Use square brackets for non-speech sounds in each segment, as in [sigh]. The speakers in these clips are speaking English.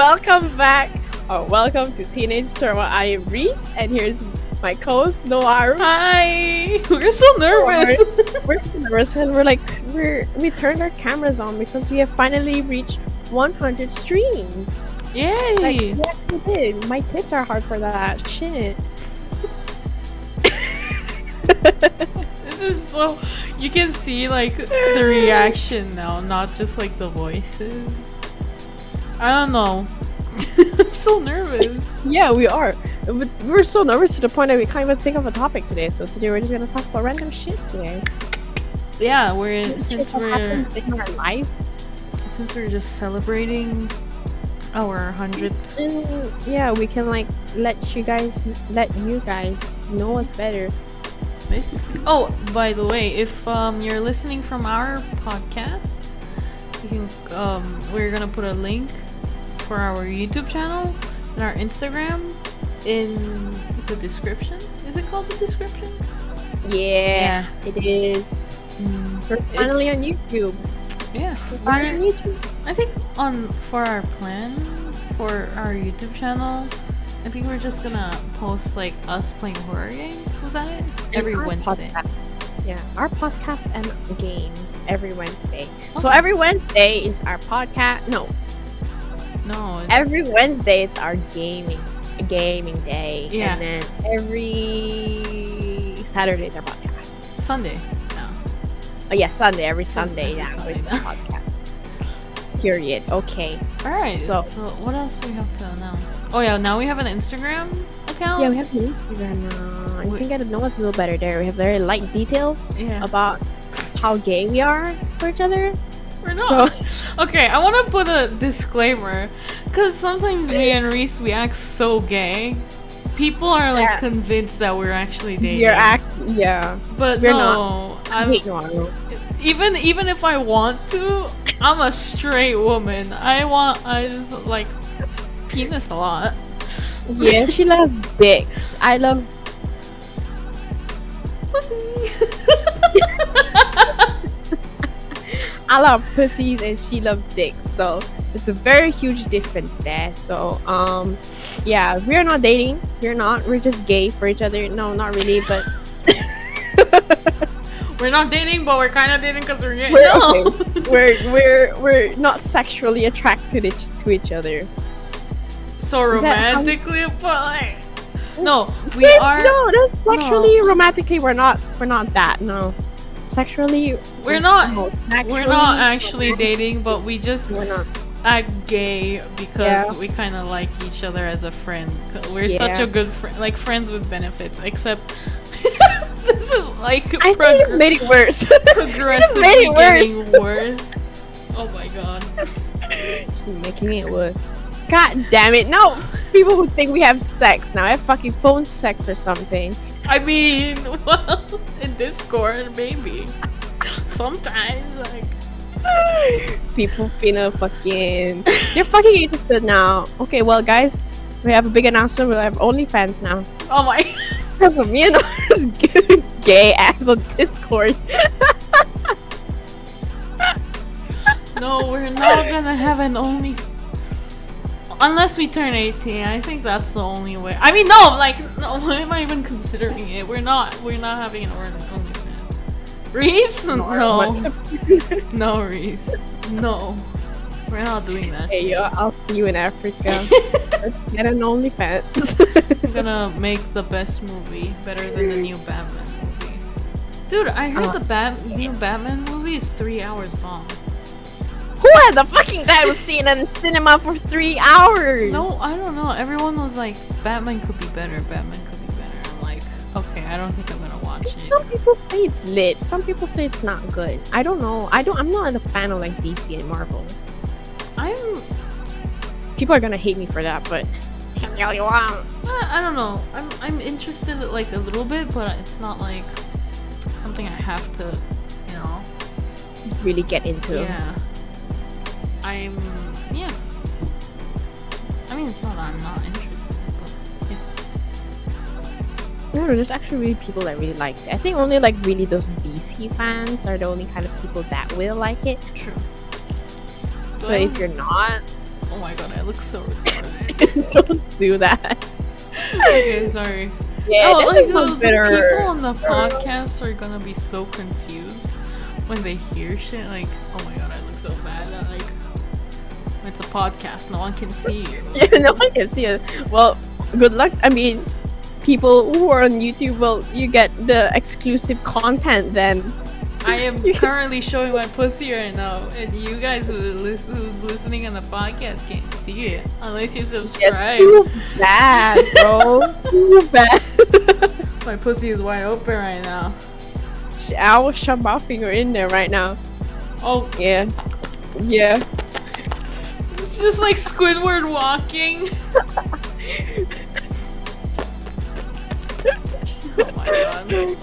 welcome back. Or welcome to Teenage Turmoil. I am Reese, and here's my co-host Noaru. Hi. We're so oh, nervous. [laughs] We're so nervous, and we're like, we're we turned our cameras on because we have finally reached 100 streams. Yay! Like, yeah, we did. My tits are hard for that shit. [laughs] this is so. You can see like the reaction now, not just like the voices. I don't know. [laughs] I'm so nervous. Yeah, we are. But we're so nervous to the point that we can't even think of a topic today. So today we're just gonna talk about random shit today. Yeah, we're since we're happens in our life. since we're just celebrating our hundredth. Yeah, we can like let you guys let you guys know us better. basically. Oh, by the way, if um, you're listening from our podcast, you can um, we're gonna put a link for our YouTube channel and our Instagram in the description. Is it called the description? Yeah, it is. Mm, We're finally on YouTube. yeah. We're on YouTube. I think on for our plan for our YouTube channel. I think we're just gonna post like us playing horror games. Was that it? Every And Wednesday. podcast. Yeah, our podcast and games every Wednesday. So every Wednesday is our podcast. No, No. It's, every Wednesday is our gaming gaming day. Yeah. And then every Saturday is our podcast. Sunday. Yeah. Oh yeah, Sunday. Every Sunday, yeah, Sunday is the podcast. Period. Okay. All right. So- So, what else do we have to announce? Oh yeah, now we have an Instagram account. Yeah, we have an Instagram now. You Wait. can get to know us a little better there. We have very light details Yeah. about how gay we are for each other. We're So okay, I want to put a disclaimer, because sometimes me and Reese we act so gay. People are like Yeah. convinced that we're actually dating. you're act yeah. but we're no, I'm, Wait, no, no. even even if I want to, I'm a straight woman. I want I just like penis a lot. Yeah, she loves dicks. I love Pussy. [laughs] [laughs] I love pussies and she loves dicks. So it's a very huge difference there. So um yeah, we're not dating. We're not. We're just gay for each other. No, not really, but [laughs] we're not dating, but we're kind of dating because we're gay. We're no. okay. [laughs] we're we're we're not sexually attracted each, to each other. so Is that romantically, but like, no, we See, are. no, that's sexually romantically we're not we're not that, no. Sexually We're not- no, We're not actually dating, but we just we're not act gay because Yeah. we kind of like each other as a friend. We're such a good friend, like friends with benefits. Except [laughs] this is like I think it's made it worse. [laughs] progressively made it getting worse. Oh my god. [laughs] Just making it worse. God damn it. No! People who think we have sex now. I have fucking phone sex or something. I mean, [laughs] well, in Discord maybe. Sometimes like People finna fucking. They're fucking interested now. Okay, well, guys, we have a big announcement. We'll have OnlyFans now. oh my. Because of me and this gay ass on Discord. No, we're not gonna have an only. Unless we turn 18, I think that's the only way. I mean, no, like, no, [laughs] why am I even considering it? We're not, we're not having an order. Reese? No. [laughs] No, Reese. No. We're not doing that Hey, yo, I'll see you in Africa. [laughs] Let's get an OnlyFans. I'm gonna make the best movie better than the new Batman movie. Dude, I heard Uh, the Bat- new Batman movie is three hours long. Who had the fucking time to see it in cinema for three hours? No, I don't know. Everyone was like, Batman could be better, Batman could be better. I'm like, okay, I don't think I'm gonna watch it. Some people say it's lit. Some people say it's not good. I don't know. I don't. I'm not a fan of like DC and Marvel. I'm, People are gonna hate me for that, but can all you want. I uh, I don't know. I'm, I'm interested like a little bit, but it's not like something I have to, you know. Really get into. Yeah. I'm, yeah. I mean, it's not that I'm not interested, but yeah. No, there's actually really people that really likes it. I think only like really those DC fans are the only kind of people that will like it. True. But if you're not, Oh my god, I look so [laughs] retarded. Don't do that. okay, sorry. Yeah, oh, like oh, much the better. people on the podcast are gonna be so confused when they hear shit. Like, oh my god, I look so bad. Like, it's a podcast. No one can see you. [laughs] Yeah, no one can see it. Well, good luck. I mean, people who are on YouTube, well, you get the exclusive content then. I am [laughs] currently showing my pussy right now, and you guys who lis- who's listening on the podcast can't see it unless you subscribe. too bad, [laughs] bro. too bad. My pussy is wide open right now. I will shove my finger in there right now. Oh, Yeah. Yeah. Just like Squidward walking. [laughs] oh my god.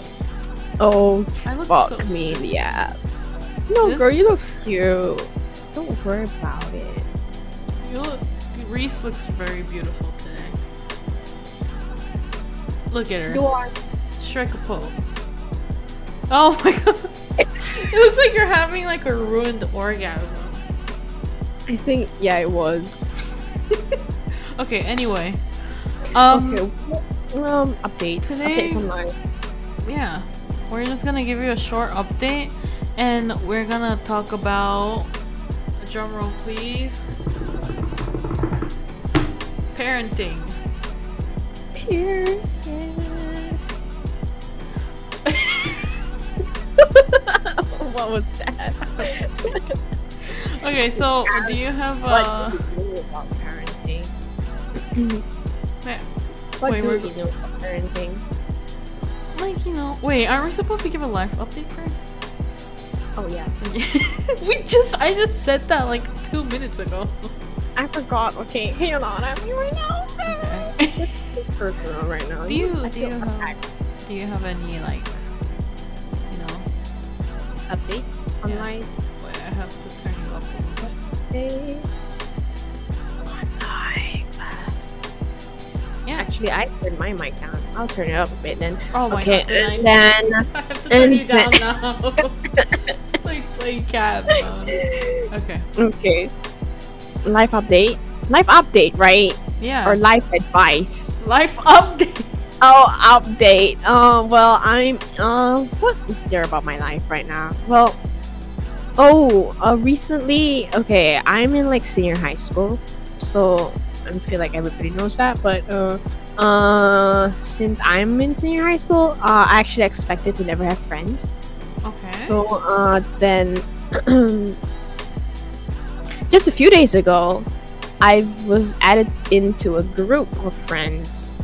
Oh, I look fuck so me in the ass. No, This- girl, you look cute. Don't worry about it. You look, Reese looks very beautiful today. Look at her. You are. Strike a pose. Oh my [laughs] god. it looks like you're having like a ruined orgasm. I think, yeah, it was. [laughs] Okay, anyway. Um okay. Um, updates. today- Updates online. yeah. We're just gonna give you a short update and we're gonna talk about drum roll please. Parenting. Here. [laughs] what was that? [laughs] Okay, so do you have what uh do you know about parenting? What Wait, do we're- you know about parenting? like you know wait, aren't we supposed to give a life update first? Oh yeah, [laughs] we just I just said that like two minutes ago. I forgot. Okay, hang on. I'm here right now. Okay. It's so personal right now. Do you I do you have do you have any like you know updates on Yeah. life? Have to turn you up a little bit. Updates on life. Yeah. Actually, I turned my mic down. I'll turn it up a bit then. Oh my okay, god, and then I have to turn you down now. [laughs] it's like playing mode. Okay. okay, life update. Life update, right? Yeah. Or life advice. life update. Oh, update. Um, well, I'm. Uh, what is there about my life right now? Well, oh, uh, recently, okay, I'm in like senior high school, so I feel like everybody knows that. But uh, uh, since I'm in senior high school, uh, I actually expected to never have friends. Okay. So uh, then, [clears throat] just a few days ago, I was added into a group of friends.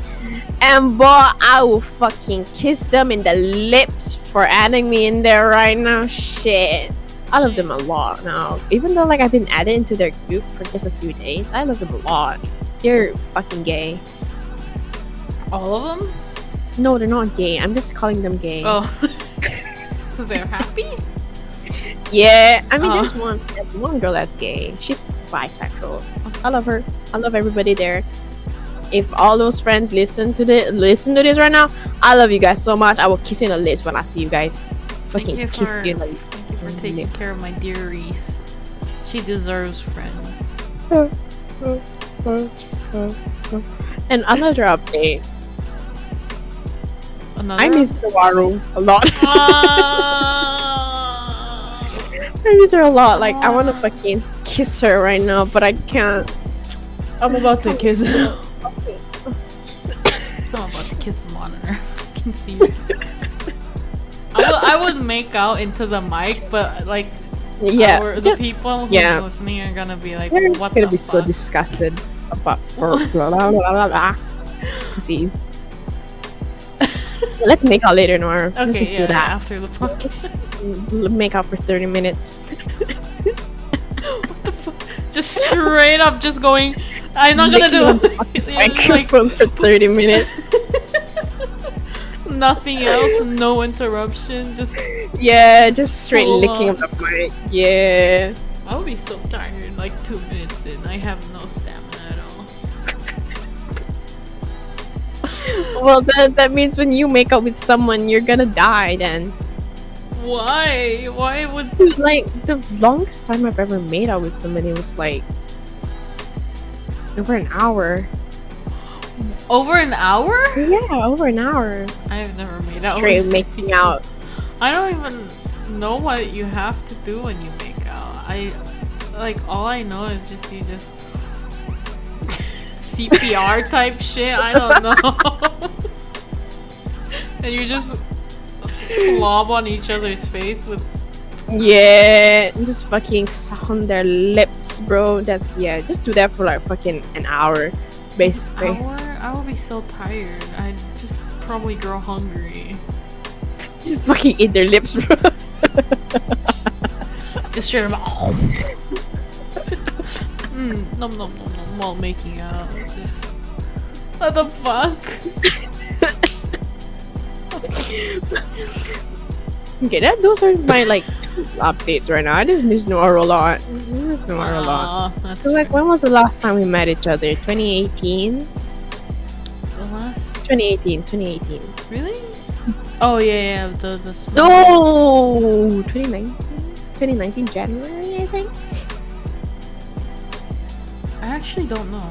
And boy, I will fucking kiss them in the lips for adding me in there right now. Shit. I love them a lot now. Even though like I've been added into their group for just a few days, I love them a lot. They're fucking gay. All of them? No, they're not gay. I'm just calling them gay. Oh. [laughs] Because they're happy? Yeah, I mean, Oh. there's one. There's one girl that's gay. She's bisexual. I love her. I love everybody there. If all those friends listen to the listen to this right now, I love you guys so much. I will kiss you in the lips when I see you guys. Fucking you kiss for- you in the lips. You for Mm, taking care of my dear Reese. She deserves friends. And another update. Another I miss Noaru a lot. [laughs] Ah. I miss her a lot. Like I want to fucking kiss her right now, but I can't. I'm about to kiss her. [laughs] I'm about to kiss the monitor. [laughs] I can see me. I would, I would make out into the mic, but like, Yeah. our- the people who's Yeah. listening are gonna be like, They're what gonna the be so disgusted about [laughs] for blah blah blah blah. Pussies. Let's make out later, Nora. okay, Let's just yeah, do that. after the podcast. [laughs] Make out for 30 minutes. [laughs] just straight up, just going. I'm not gonna do Licking it. Just, like, Microphone for 30 minutes. Nothing [laughs] else, no interruption. Just Yeah, Just straight licking up the mic. Yeah. I would be so tired. Like two minutes in, I have no stamina at all. [laughs] Well, that, that means when you make out with someone, you're gonna die then. Why? Why would? Dude, like, the longest time I've ever made out with somebody was like over an hour. Over an hour? Yeah, over an hour. I've never made out. Straight making people. out. I don't even know what you have to do when you make out. I like all I know is just you just [laughs] CPR type shit. I don't know. [laughs] and you just slob on each other's face with. Yeah, just fucking suck on their lips, bro. That's yeah. Just do that for like fucking an hour, basically. Hour? I will be so tired. I'd just probably grow hungry. Just fucking eat their lips, bro. [laughs] Just straight up. [laughs] mm, nom nom nom nom while making out. Just what the fuck? [laughs] okay, that those are my like updates right now. I just miss Noaru a lot. I miss Noaru a lot. Aw, that's So like, when was the last time we met each other? 2018. the It's last. 2018. 2018. Really? Oh yeah, yeah. The the. No, 2019. 2019 January, I think. I actually don't know.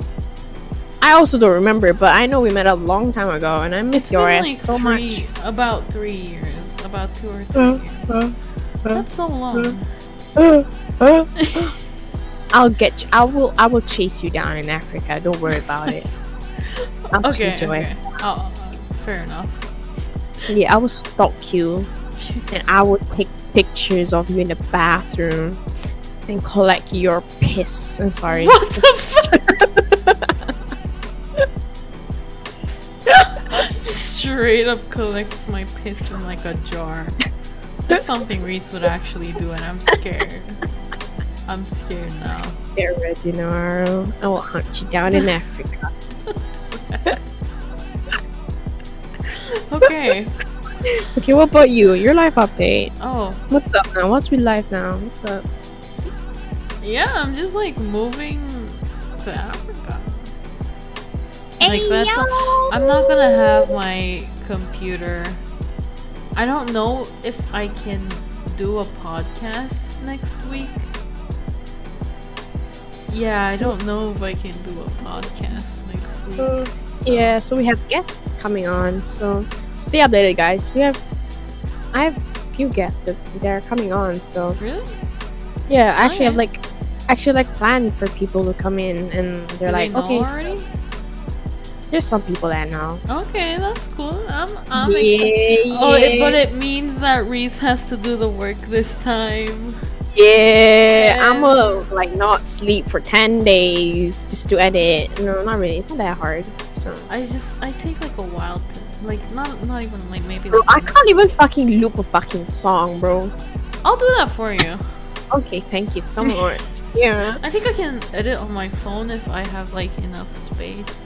I also don't remember, but I know we met a long time ago, and I miss It's your been ass like so three, much. about three years, about two or three. Uh, years. uh, That's so long. [laughs] I'll get you. I will. I will chase you down in Africa. Don't worry about it. [laughs] I'll okay, okay. Oh, fair enough. Yeah, I will stalk you, Jesus. and I will take pictures of you in the bathroom, and collect your piss. I'm sorry. What the [laughs] fuck? Just straight up collects my piss in like a jar. That's something Reese would actually do, and I'm scared. I'm scared now. Get ready, Noaru. I will hunt you down in Africa. Okay. Okay, what about you? Your life update. Oh, What's up now? What's with life now? What's up? yeah, I'm just like moving to Africa. Like that's. I'm not gonna have my computer. I don't know if I can do a podcast next week. Yeah, I don't know if I can do a podcast next week. Uh, so- Yeah, so we have guests coming on. So stay updated, guys. We have, I have a few guests that's they're coming on. So Really? yeah, I actually have like, actually like planned for people to come in, and they're Do like, okay, already? There's some people that know. Okay, that's cool. I'm. I'm yeah, excited. Oh, it, but it means that Reese has to do the work this time. Yeah, I'm gonna like not sleep for ten days just to edit. No, not really. It's not that hard. So I just I take like a while to like not not even like maybe. bro, I can't even fucking loop a fucking song, bro. I'll do that for you. Okay, thank you so much. [laughs] yeah. I think I can edit on my phone if I have like enough space.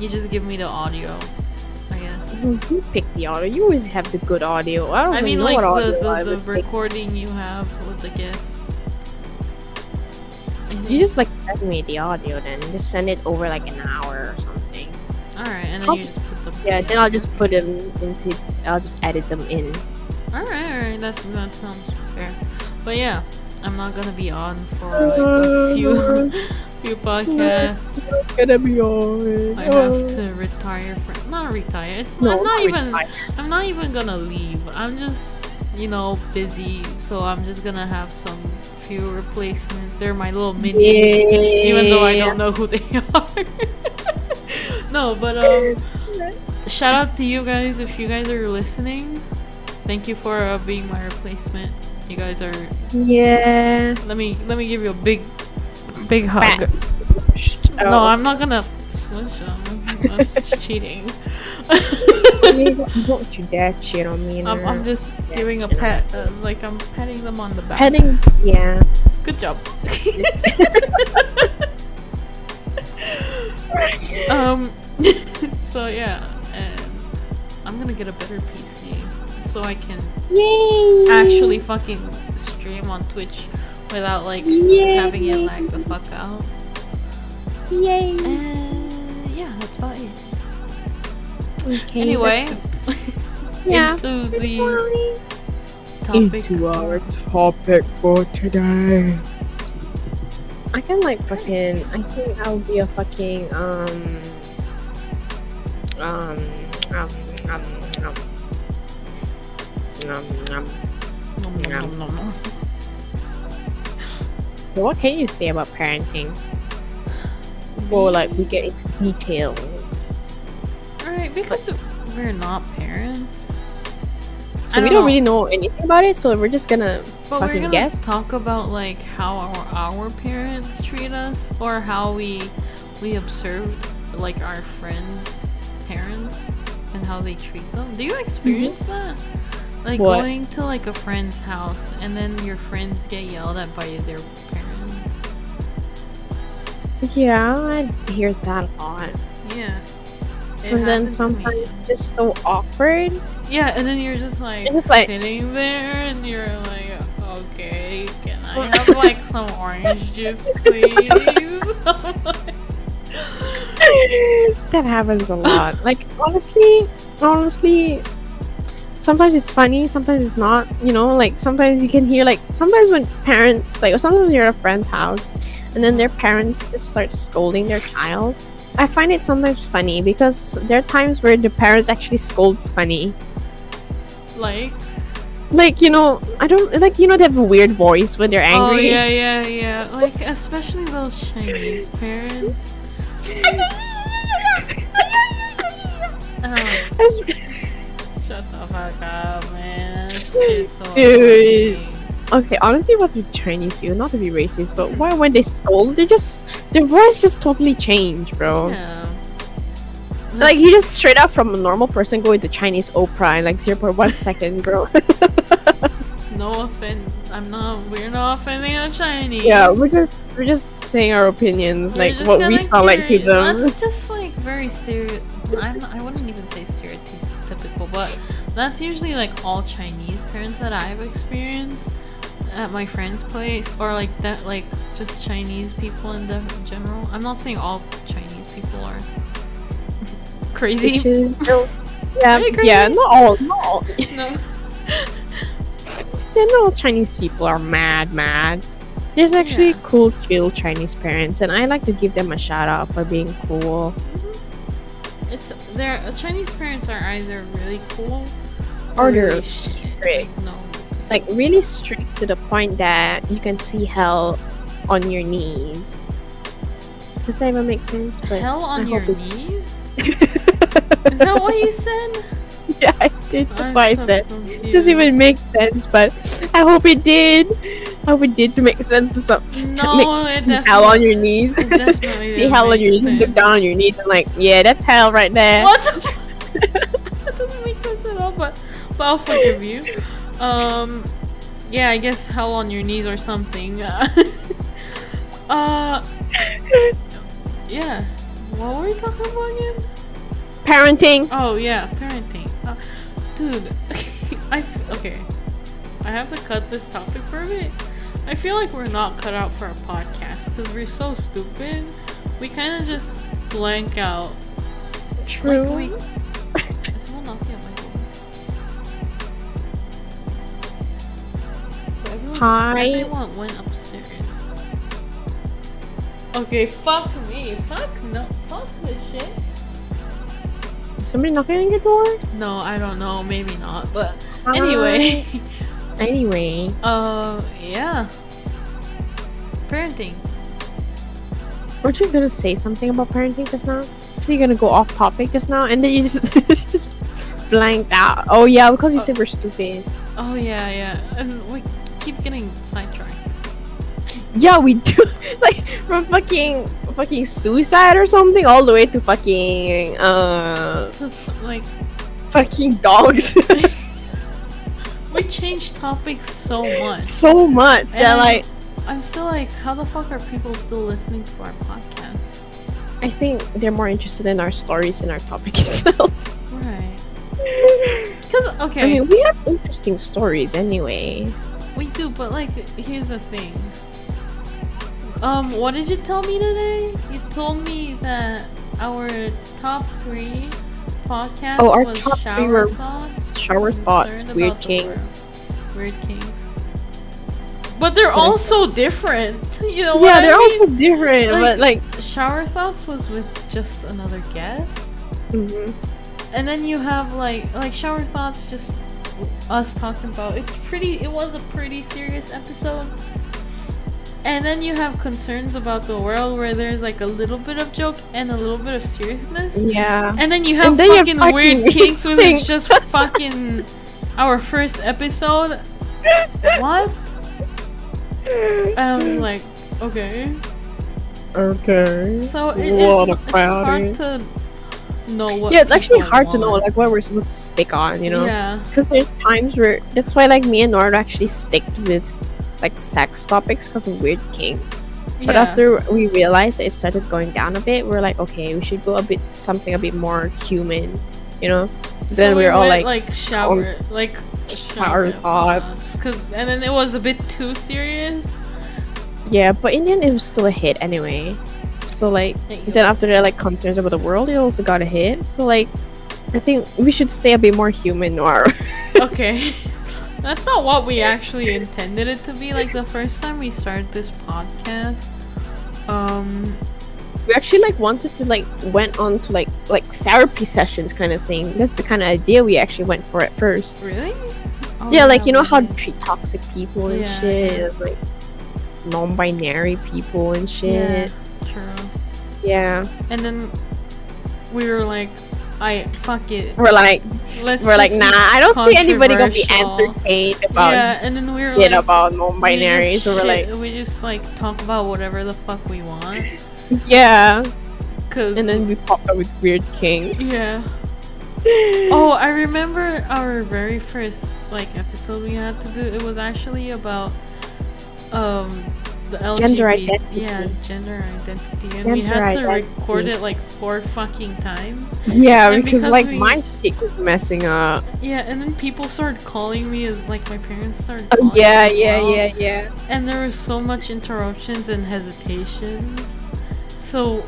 You just give me the audio, I guess. You pick the audio. You always have the good audio. I don't I mean, know like what audio the, I the, the would pick. recording you have with the guest. You just like send me the audio, then just send it over like an hour or something. all right, and then I'll- you just put the Yeah, then I'll just put them into. I'll just edit them in. All right, all right, that that sounds fair. But yeah, I'm not gonna be on for like a [laughs] few [laughs] few podcasts. gonna be on. I have to retire from not retire. It's No, I'm not even retire. I'm not even gonna leave. I'm just you know busy, so I'm just gonna have some few replacements. They're my little minions, even though I don't know who they [laughs] are. no, but um, shout out to you guys if you guys are listening. Thank you for uh, being my replacement. You guys are. Yeah. Let me let me give you a big, big hug. No, I'm not gonna smush them. That's, [laughs] cheating. [laughs] Don't you dare cheat on me. I'm, I'm just giving a pet, uh, like I'm petting them on the back. Petting. Yeah. Good job. [laughs] um. so yeah, and I'm gonna get a better PC so I can Yay. actually fucking stream on Twitch without like Yay. having it lag the fuck out. Yay. And yeah, that's about it. Okay, Anyway, [laughs] [laughs] Yeah. into the topic. Into our topic for today. I can like fucking. I think I'll be a fucking um um um um um um um. Nom, nom, nom, nom, nom. So what can you say about parenting? Before like we get into details. Alright, because we're not parents. So we don't don't know. really know anything about it. So we're just gonna But we're fucking gonna guess. talk about like how our, our parents treat us or how we we observe like our friends' parents and how they treat them. Do you mm-hmm. experience that? Like What? going to like a friend's house and then your friends get yelled at by their parents. Yeah, I hear that a lot. Yeah. It and then happened to me. sometimes it's just so awkward. Yeah, and then you're just like, just like- sitting there and you're like, okay, can I have like some orange juice, please? [laughs] [laughs] that happens a lot. Like honestly, honestly, sometimes it's funny, sometimes it's not. You know, like sometimes you can hear like sometimes when parents like or sometimes you're at a friend's house and then their parents just start scolding their child. I find it sometimes funny because there are times where the parents actually scold funny. like, Like you know, I don't like you know they have a weird voice when they're angry oh angry. yeah, yeah, yeah. Like especially those Chinese [laughs] parents. [laughs] Um, That's- shut the fuck up, man. [laughs] So Dude. annoying. Okay, honestly, what's with Chinese people? Not to be racist, but why when they scold, they just their voice just totally change, bro. Yeah. Like you just straight up from a normal person go into Chinese opera in like zero point one second, bro. [laughs] No offense. I'm not. We're not offending the Chinese. yeah, we're just we're just saying our opinions, We're like what we sound like to them. That's just like very stereo. I'm, I wouldn't even say stereotypical, but that's usually like all Chinese parents that I've experienced at my friend's place, or like that, like just Chinese people in the general. I'm not saying all Chinese people are [laughs] crazy. [laughs] Yeah, Are you yeah, not all, not all. [laughs] No. Yeah, not all Chinese people are mad, mad. There's actually Yeah. cool, chill Chinese parents, and I like to give them a shout out for being cool. Mm-hmm. It's their uh, Chinese parents are either really cool Or they're really strict. Like, no. like really strict to the point that you can see hell on your knees. Does that even make sense? But Hell on your hope knees? [laughs] Is that what you said? yeah, I did. That's I'm why I said. confused. It doesn't even make sense, but I hope it did. I it did to make sense to some. No, [laughs] make it hell on your knees. [laughs] see hell on your knees. Look down on your knees and like, yeah, that's hell right there. What the [laughs] That doesn't make sense at all, but, but I'll forgive you. Um, yeah, I guess hell on your knees or something. uh, yeah. What were we talking about again? Parenting. Oh yeah, parenting. Uh, dude, I okay. I have to cut this topic for a bit. I feel like we're not cut out for a podcast because we're so stupid. We kind of just blank out. True. Like, [laughs] is someone knocking at my door? Everyone- Hi. Everyone went upstairs. Okay, fuck me. Fuck no. Fuck this shit. Is somebody knocking on your door? No, I don't know. Maybe not. But anyway, [laughs] Anyway, uh, yeah. Parenting. weren't you gonna say something about parenting just now? So you're gonna go off topic just now, and then you just [laughs] just blanked out. Oh yeah, because you Oh. said we're stupid. Oh yeah, yeah. And we keep getting sidetracked. Yeah, we do. [laughs] like from fucking fucking suicide or something, all the way to fucking uh So like fucking dogs. [laughs] we change topics so much. so much that like I'm still like, how the fuck are people still listening to our podcast? I think they're more interested in our stories than our topic [laughs] itself. Right. [laughs] Because okay, I mean, we have interesting stories anyway. we do, but like, here's the thing. Um, what did you tell me today? You told me that our top three podcasts Oh, our was top three shower were thoughts, Shower thoughts, weird about the world. kinks. Weird Kinks. But they're Did all so different. [laughs] You know yeah, I they're mean? also different, Like- but like. Shower thoughts was with just another guest. mm-hmm. And then you have like like shower thoughts just us talking about it's pretty it was a pretty serious episode. And then you have concerns about the world where there's like a little bit of joke and a little bit of seriousness. Yeah. And then you have then you have fucking weird kinks with it's just [laughs] fucking our first episode. What? And I was like, okay. Okay. So it, What it's, it's hard to know what yeah, it's actually people hard to know like what we're supposed to stick on, you know. Yeah. Because there's times where that's why like me and Nora actually stick with like sex topics because of weird kinks. But yeah. after we realized it started going down a bit, we're like, okay, we should go a bit something a bit more human, you know. Then we we are all like, like shower, like shower thoughts. Cause and then it was a bit too serious. yeah. But in the end, it was still a hit anyway. So like, then after that, like concerns about the world, it also got a hit. So like, I think we should stay a bit more human, Nora. okay, [laughs] [laughs] that's not what we [laughs] actually intended it to be. Like the first time we started this podcast, um, we actually like wanted to like went on to like like therapy sessions kind of thing. That's the kind of idea we actually went for at first. really? Oh, yeah, like you know how to treat toxic people and Yeah, shit, yeah. like non-binary people and Yeah, shit. true. Yeah, And then we were like, I fuck it. we're like Let's we're like nah. I don't think anybody gonna be entertained about yeah, and then we were shit like, about we non-binary. just So we're shit- like we just like talk about whatever the fuck we want. yeah, Cause and then we pop up with weird kinks. yeah. [laughs] Oh, I remember our very first like episode we had to do. It was actually about um the LGBT, Gender identity. Yeah, gender identity, and we Gender had to identity. record it like four fucking times. yeah, because, because like we- my shit was messing up. Yeah, and then people started calling me as like my parents started. Oh, yeah, yeah, well. yeah, yeah. And there was so much interruptions and hesitations. So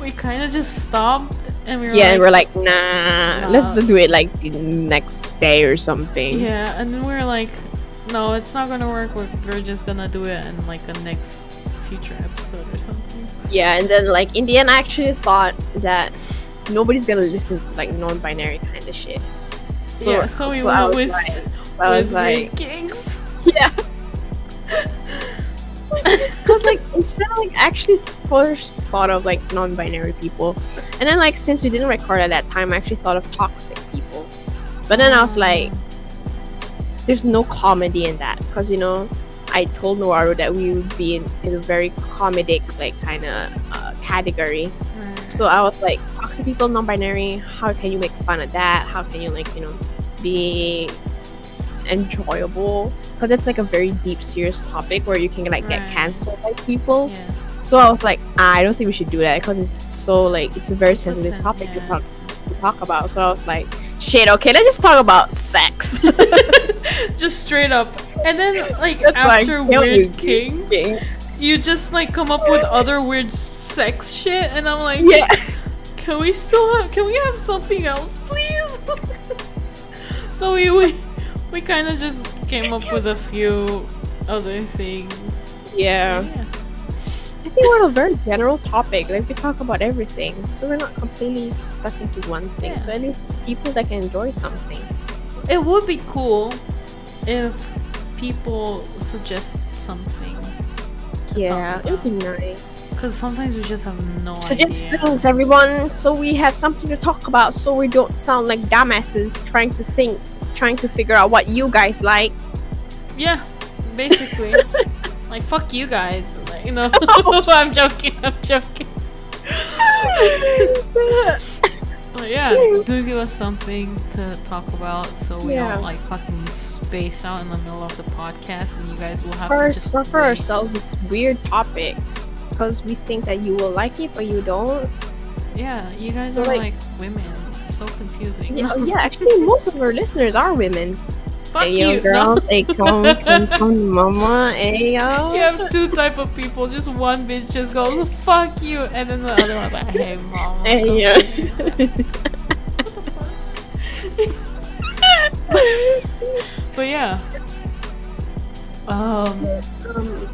we kind of just stopped and we were Yeah, like, and we're like, nah, let's Nah. do it like the next day or something. yeah, and then we are like, no, it's not gonna work. We're, we're just gonna do it in like a next future episode or something. Yeah, and then like in the end, I actually thought that nobody's gonna listen to like non-binary kind of shit. So, yeah, so we I went with, like, I was with like, Weird Kinks. [laughs] yeah. [laughs] Because like instead of like actually first thought of like non-binary people, and then like since we didn't record at that time, I actually thought of toxic people. But then I was like, mm. There's no comedy in that because you know I told Noaru that we would be in, in a very comedic like kind of uh, category. Right. So I was like, toxic people, non-binary. How can you make fun of that? How can you like you know be enjoyable? Because it's like a very deep, serious topic where you can like get canceled by people. yeah. So I was like, ah, I don't think we should do that because it's so like it's a very sensitive sen- topic to talk to talk about. So I was like, shit, okay, let's just talk about sex. [laughs] just straight up. And then [laughs] like That's after kill Weird Kinks, Kinks. you just like come up with other weird sex shit, and I'm like, Yeah. can we still have? Can we have something else, please? [laughs] so we we, we kind of just came up with a few other things. Yeah. Yeah. Think we're a very general topic. Like we talk about everything, so we're not completely stuck into one thing. Yeah. So at least people that can enjoy something. It would be cool if people suggested something. Yeah, it would be nice. Because sometimes we just have no Suggest idea. things, everyone, so we have something to talk about, so we don't sound like dumbasses trying to think, trying to figure out what you guys like. Yeah, basically. [laughs] like fuck you guys. Like, you know. [laughs] Oh, [laughs] I'm joking. I'm joking. [laughs] But yeah, do give us something to talk about so we Yeah. don't like fucking space out in the middle of the podcast and you guys will have for, to just for wait. ourselves, it's weird topics because we think that you will like it, but you don't. Yeah, you guys So, are like- like, women. So confusing. Yeah, oh, yeah, actually, most of our listeners are women. Fuck hey, yo, you. girl, No. they come, come, [laughs] come, mama, hey, yo. You have two type of people. Just one bitch just goes "fuck you," and then the other one's like, "Hey, mom." Hey, yo. here." [laughs] But yeah, Um, Um,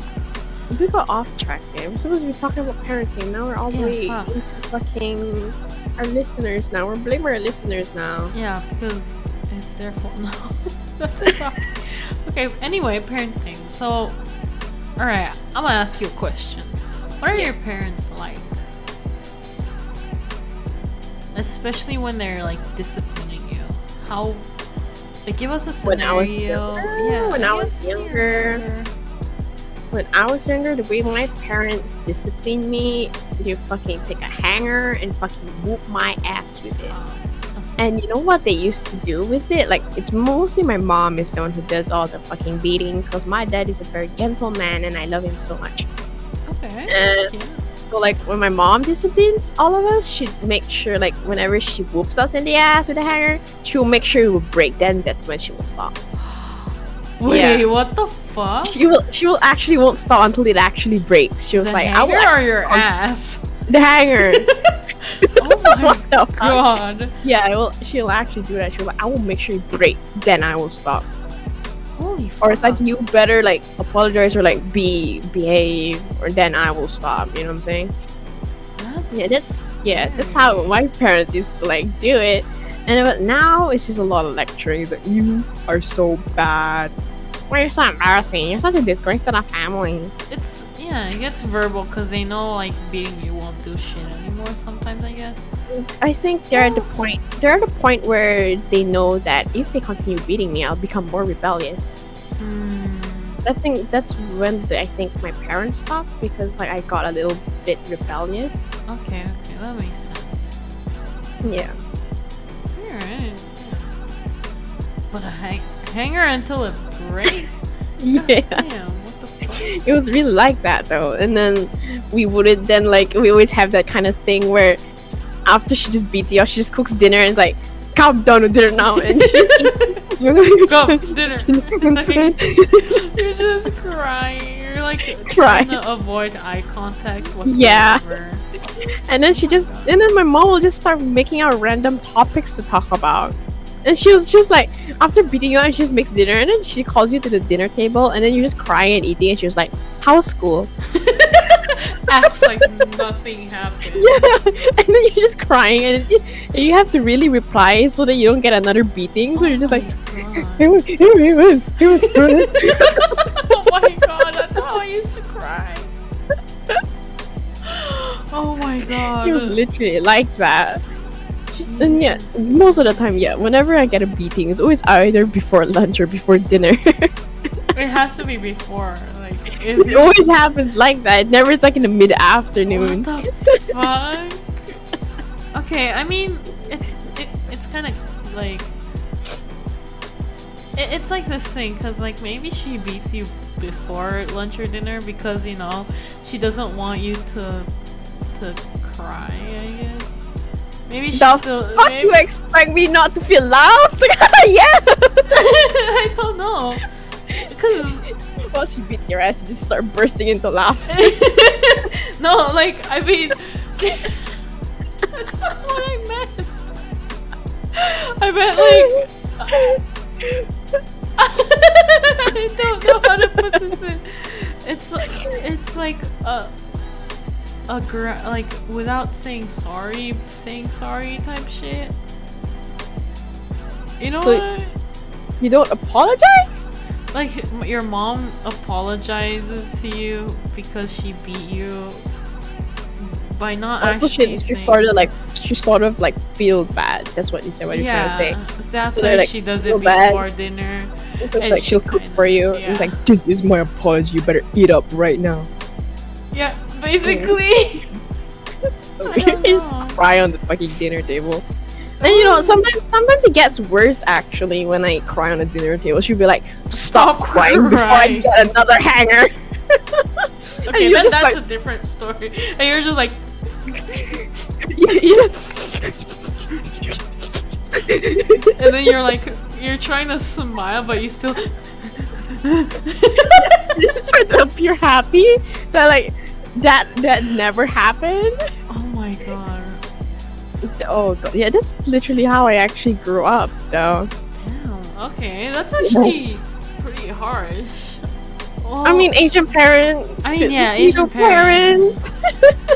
we got off track there. We're supposed to be talking about parenting. Now we're all the Yeah, way fuck. into fucking our listeners now. We're blaming our listeners now. yeah, because it's their fault now. [laughs] That's [laughs] okay. Anyway, parenting. So, all right, I'm gonna ask you a question. What are Yeah. your parents like? Especially when they're like disciplining you. How? Like, give us a scenario. When I was younger? yeah, When I was younger. When I was younger, the way my parents disciplined me, you fucking take a hanger and fucking whoop my ass with it. Oh, And you know what they used to do with it? Like, it's mostly my mom is the one who does all the fucking beatings because my dad is a very gentle man and I love him so much. okay. Uh. So, like, when my mom disciplines all of us, she'd make sure, like, whenever she whoops us in the ass with a hanger, she'll make sure it will break. Then that's when she will stop. [gasps] Wait, yeah. what the fuck? She will, she will actually won't stop until it actually breaks. She was the like, I will or your [laughs] ass? [laughs] the hanger. [laughs] oh my what the fuck? god. Yeah, I will. She'll actually do that. She'll like, I will make sure it breaks. Then I will stop. Holy or it's like you better like apologize or like be behave or then I will stop. You know what I'm saying? That's Yeah, that's yeah, that's how my parents used to like do it. And uh, but now it's just a lot of lecturing that you are so bad. Why you're so embarrassing? You're such a disgrace to the family. It's yeah, it gets verbal because they know like beating you won't do shit anymore. Sometimes I guess. I think they're at the point they're at the point where they know that if they continue beating me, I'll become more rebellious. Hmm. I think that's when the, I think my parents stopped because like I got a little bit rebellious. Okay, okay, that makes sense. Yeah. Alright. But a hang- hanger until it breaks? [laughs] Yeah. Damn, what the fuck? It was really like that though. And then we wouldn't then like we always have that kind of thing where after she just beats you up, she just cooks dinner and it's like, calm down with dinner now and she [laughs] just Go, dinner. [laughs] You're just crying. You're like Crying. trying to avoid eye contact Yeah. and then she oh just and then my mom will just start making out random topics to talk about. And she was just like, after beating you up, she just makes dinner, and then she calls you to the dinner table, and then you're just crying and eating, and she was like, "How was school?" [laughs] Acts like [laughs] nothing happened. Yeah, and then you're just crying, and you, and you have to really reply so that you don't get another beating. So you're just like, Oh it was, it was, it was, it was good. oh my god, that's how I used to cry. [laughs] Oh my god. it was literally like that. And yeah, most of the time, yeah, whenever I get a beating, it's always either before lunch or before dinner. [laughs] It has to be before. Like, [laughs] it always happens like that. It never is like in the mid afternoon. What the [laughs] fuck? okay, I mean, it's it, it's kind of like it, it's like this thing because like maybe she beats you before lunch or dinner because you know she doesn't want you to to cry. I guess maybe she The still. Fuck maybe, you expect me not to feel loved? [laughs] yeah. [laughs] I don't know. [laughs] Because While she beats your ass, you just start bursting into laughter. no, like I mean, that's not what I meant. I meant like I don't know how to put this in. It's like it's like a a like without saying sorry, saying sorry type shit. You know So- what? you don't apologize? Like your mom apologizes to you because she beat you by not Also, actually she, she sort of like she sort of like feels bad. That's what you said. What you're yeah, trying to say. that's So why like, she does it bad. before dinner. So it's And like she she'll cook for you. And yeah. it's like this is my apology. You better eat up right now. Yeah, [laughs] basically. so I you just cry on the fucking dinner table. And you know, um, sometimes sometimes it gets worse actually when I cry on the dinner table. She'll be like, "Stop, Stop crying before I get another hanger." [laughs] okay, then that's like- a different story. And you're just like, You- you just- and then you're like, you're trying to smile, but you still. [laughs] just try to appear happy that like that that never happened. oh my god. Oh god, yeah, that's literally how I actually grew up, though. Damn. Okay, that's actually pretty harsh. I mean, Asian parents. I mean, yeah, Asian Filipino parents.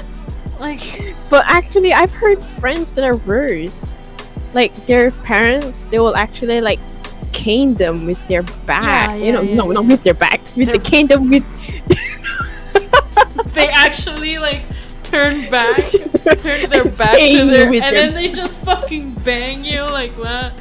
[laughs] like but actually, I've heard friends that are worse. Like their parents, they will actually like cane them with their back. Yeah, you know, yeah, no, yeah, not with their back. With Their- the cane them with. [laughs] [laughs] they actually like turn back, turn [laughs] their back to their, and their- then they just fucking bang you like that.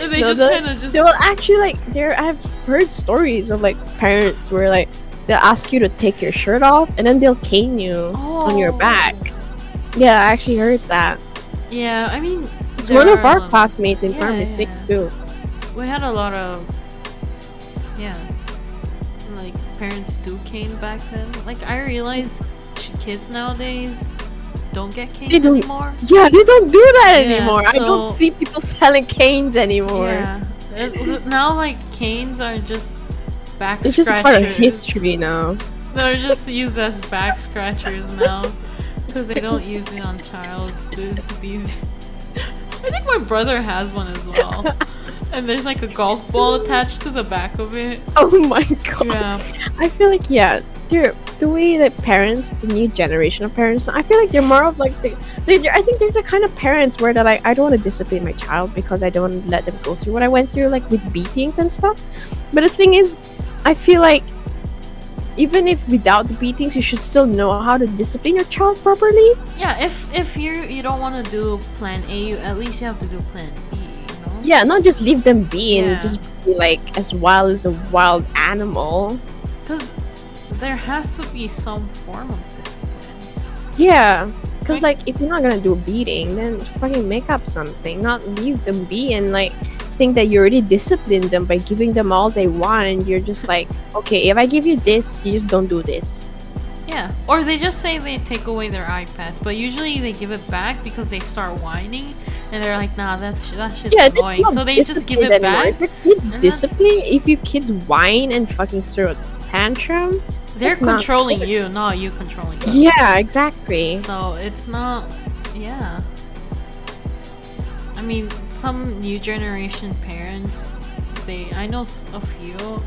And they No, just the- kind of just. They will actually like. There, I've heard stories of like parents where like they'll ask you to take your shirt off and then they'll cane you on your Oh. back. Yeah, I actually heard that. Yeah, I mean, It's one of our classmates in Yeah, primary yeah. six too. We had a lot of, parents do cane back then. Like I realize kids nowadays don't get caned They don't- anymore. Yeah, they don't do that Yeah, anymore. I don't see people selling canes anymore. Yeah, now like canes are just back It's just part of history now. They're just used as back scratchers now because they don't use it on childs these. these. I think my brother has one as well. [laughs] And there's like a golf ball attached to the back of it. Oh my god. Yeah. I feel like yeah, they're the way that parents, the new generation of parents, I feel like they're more of like the. They, I think they're the kind of parents where they're like, I don't want to discipline my child because I don't want to let them go through what I went through, like with beatings and stuff. But the thing is, I feel like even if without the beatings, you should still know how to discipline your child properly. Yeah, if if you you don't want to do plan A, you, at least you have to do plan B? Yeah, not just leave them be and Yeah. just be like as wild as a wild animal. Because there has to be some form of discipline. Yeah, because Like- like if you're not gonna do a beating, then fucking make up something. Not leave them be and like think that you already disciplined them by giving them all they want, and you're just [laughs] like, okay, if I give you this, you just don't do this. Yeah, or they just say they take away their iPads, but usually they give it back because they start whining, and they're like, "Nah, that's that shit's yeah, annoying." So they just give it anymore. back. If your kids that's- discipline, if your kids whine and fucking throw a tantrum, They're That's not controlling you, not you controlling them. yeah, exactly. So it's not, yeah. I mean, some new generation parents, they I know a few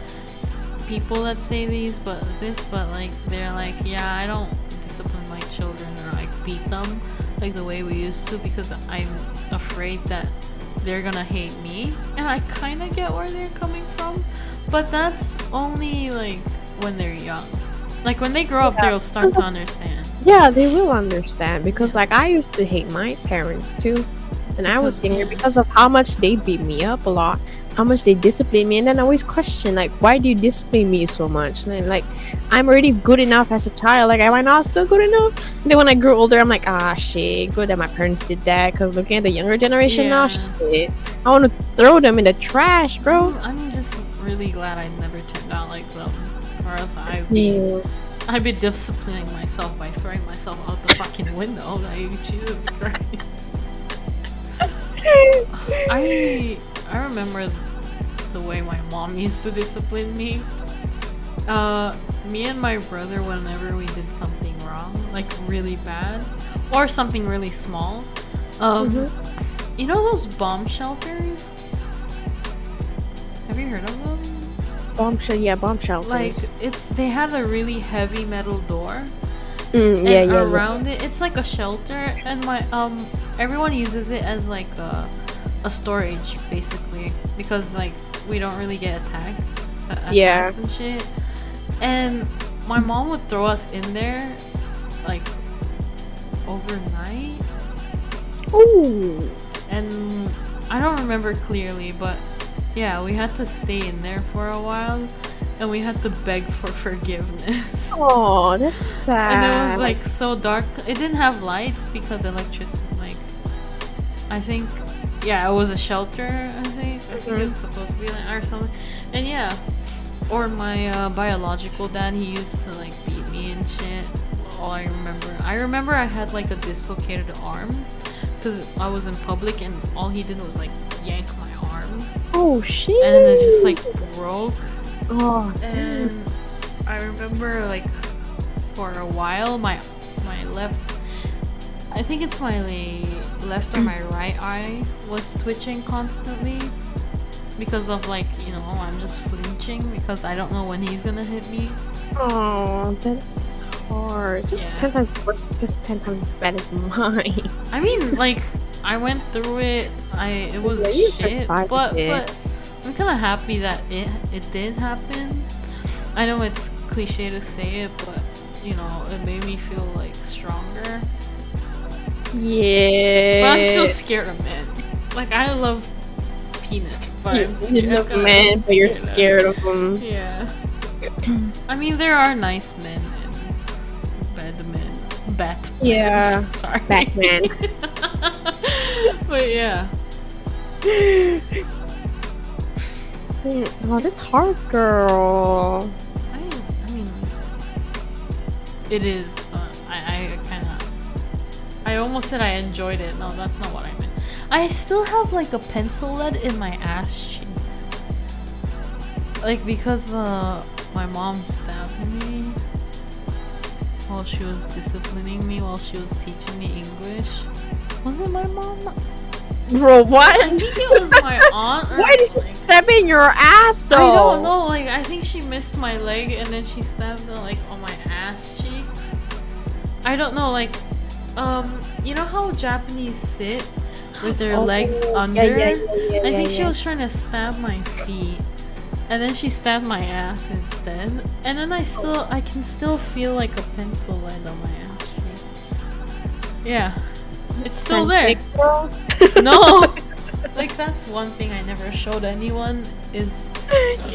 people that say these, but this, but like they're like, yeah, I don't discipline my children or like beat them like the way we used to because I'm afraid that they're gonna hate me, and I kind of get where they're coming from, but that's only like when they're young. Like when they grow up, they'll start to understand. Yeah, they will understand because like I used to hate my parents too. And I was younger yeah. because of how much they beat me up a lot, how much they discipline me, and then I always question like, why do you discipline me so much? And then, like, I'm already good enough as a child. Like, am I not still good enough? And then when I grew older, I'm like, ah, shit, good that my parents did that. Because looking at the younger generation now, shit, I want to throw them in the trash, bro. I'm, I'm just really glad I never turned out like them, or else I'd be Yeah. I'd be disciplining myself by throwing myself out the fucking window. Like [laughs] Jesus Christ. [laughs] I I remember the way my mom [laughs] used to discipline me. Uh, me and my brother, whenever we did something wrong, like really bad, or something really small, um, Mhm. you know those bomb shelters? Have you heard of them? Bomb shell, yeah, bomb shelters. Like it's they had a really heavy metal door, Mm, yeah, yeah, yeah. around it, it's like a shelter, and my um everyone uses it as like a a storage basically because like we don't really get attacked, uh, attacked Yeah. and shit. And my mom would throw us in there, like overnight, oh and I don't remember clearly, but yeah, we had to stay in there for a while, and we had to beg for [laughs] forgiveness. Oh, that's sad. and it was like so dark. It didn't have lights because electricity, like, I think, yeah, it was a shelter. I think I think it was supposed to be like or something. And yeah, or my uh, biological dad, he used to like beat me and shit. All I remember, I remember I had like a dislocated arm because I was in public, and all he did was like yank my arm, oh shit. and then it just like broke. oh. And I remember like for a while my my left I think it's my le- left or my right eye was twitching constantly. because of like you know I'm just flinching because I don't know when he's gonna hit me. Oh, that's hard. Just Yeah. ten times worse. Just ten times as bad as [laughs] mine. I mean, like I went through it. I it was Yeah, shit, but it. but I'm kind of happy that it it did happen. I know it's cliche to say it, but you know it made me feel like stronger. Yeah. But I'm still scared of men. Like I love penis, but You, I'm you scared. love I'm men, but you're of- scared of them. Yeah. I mean, there are nice men and bad men. Bat. Yeah. [laughs] Sorry. Batman. [laughs] but yeah. [laughs] oh, that's hard, girl. I, I mean, it is. I almost said I enjoyed it. No, that's not what I meant. I still have like a pencil lead in my ass cheeks. Like because uh, my mom stabbed me while she was disciplining me while she was teaching me English. Was it my mom? Bro, I what? think it was my [laughs] aunt. Or Why did she like, stab in your ass, though? I don't know. Like I think she missed my leg and then she stabbed it like on my ass cheeks. I don't know. Like, um, you know how Japanese sit with their Oh, legs yeah, under? Yeah, yeah, I think she was trying to stab my feet. And then she stabbed my ass instead. And then I still I can still feel like a pencil lead on my ass cheeks. Yeah. It's still there. [laughs] No. [laughs] like that's one thing I never showed anyone is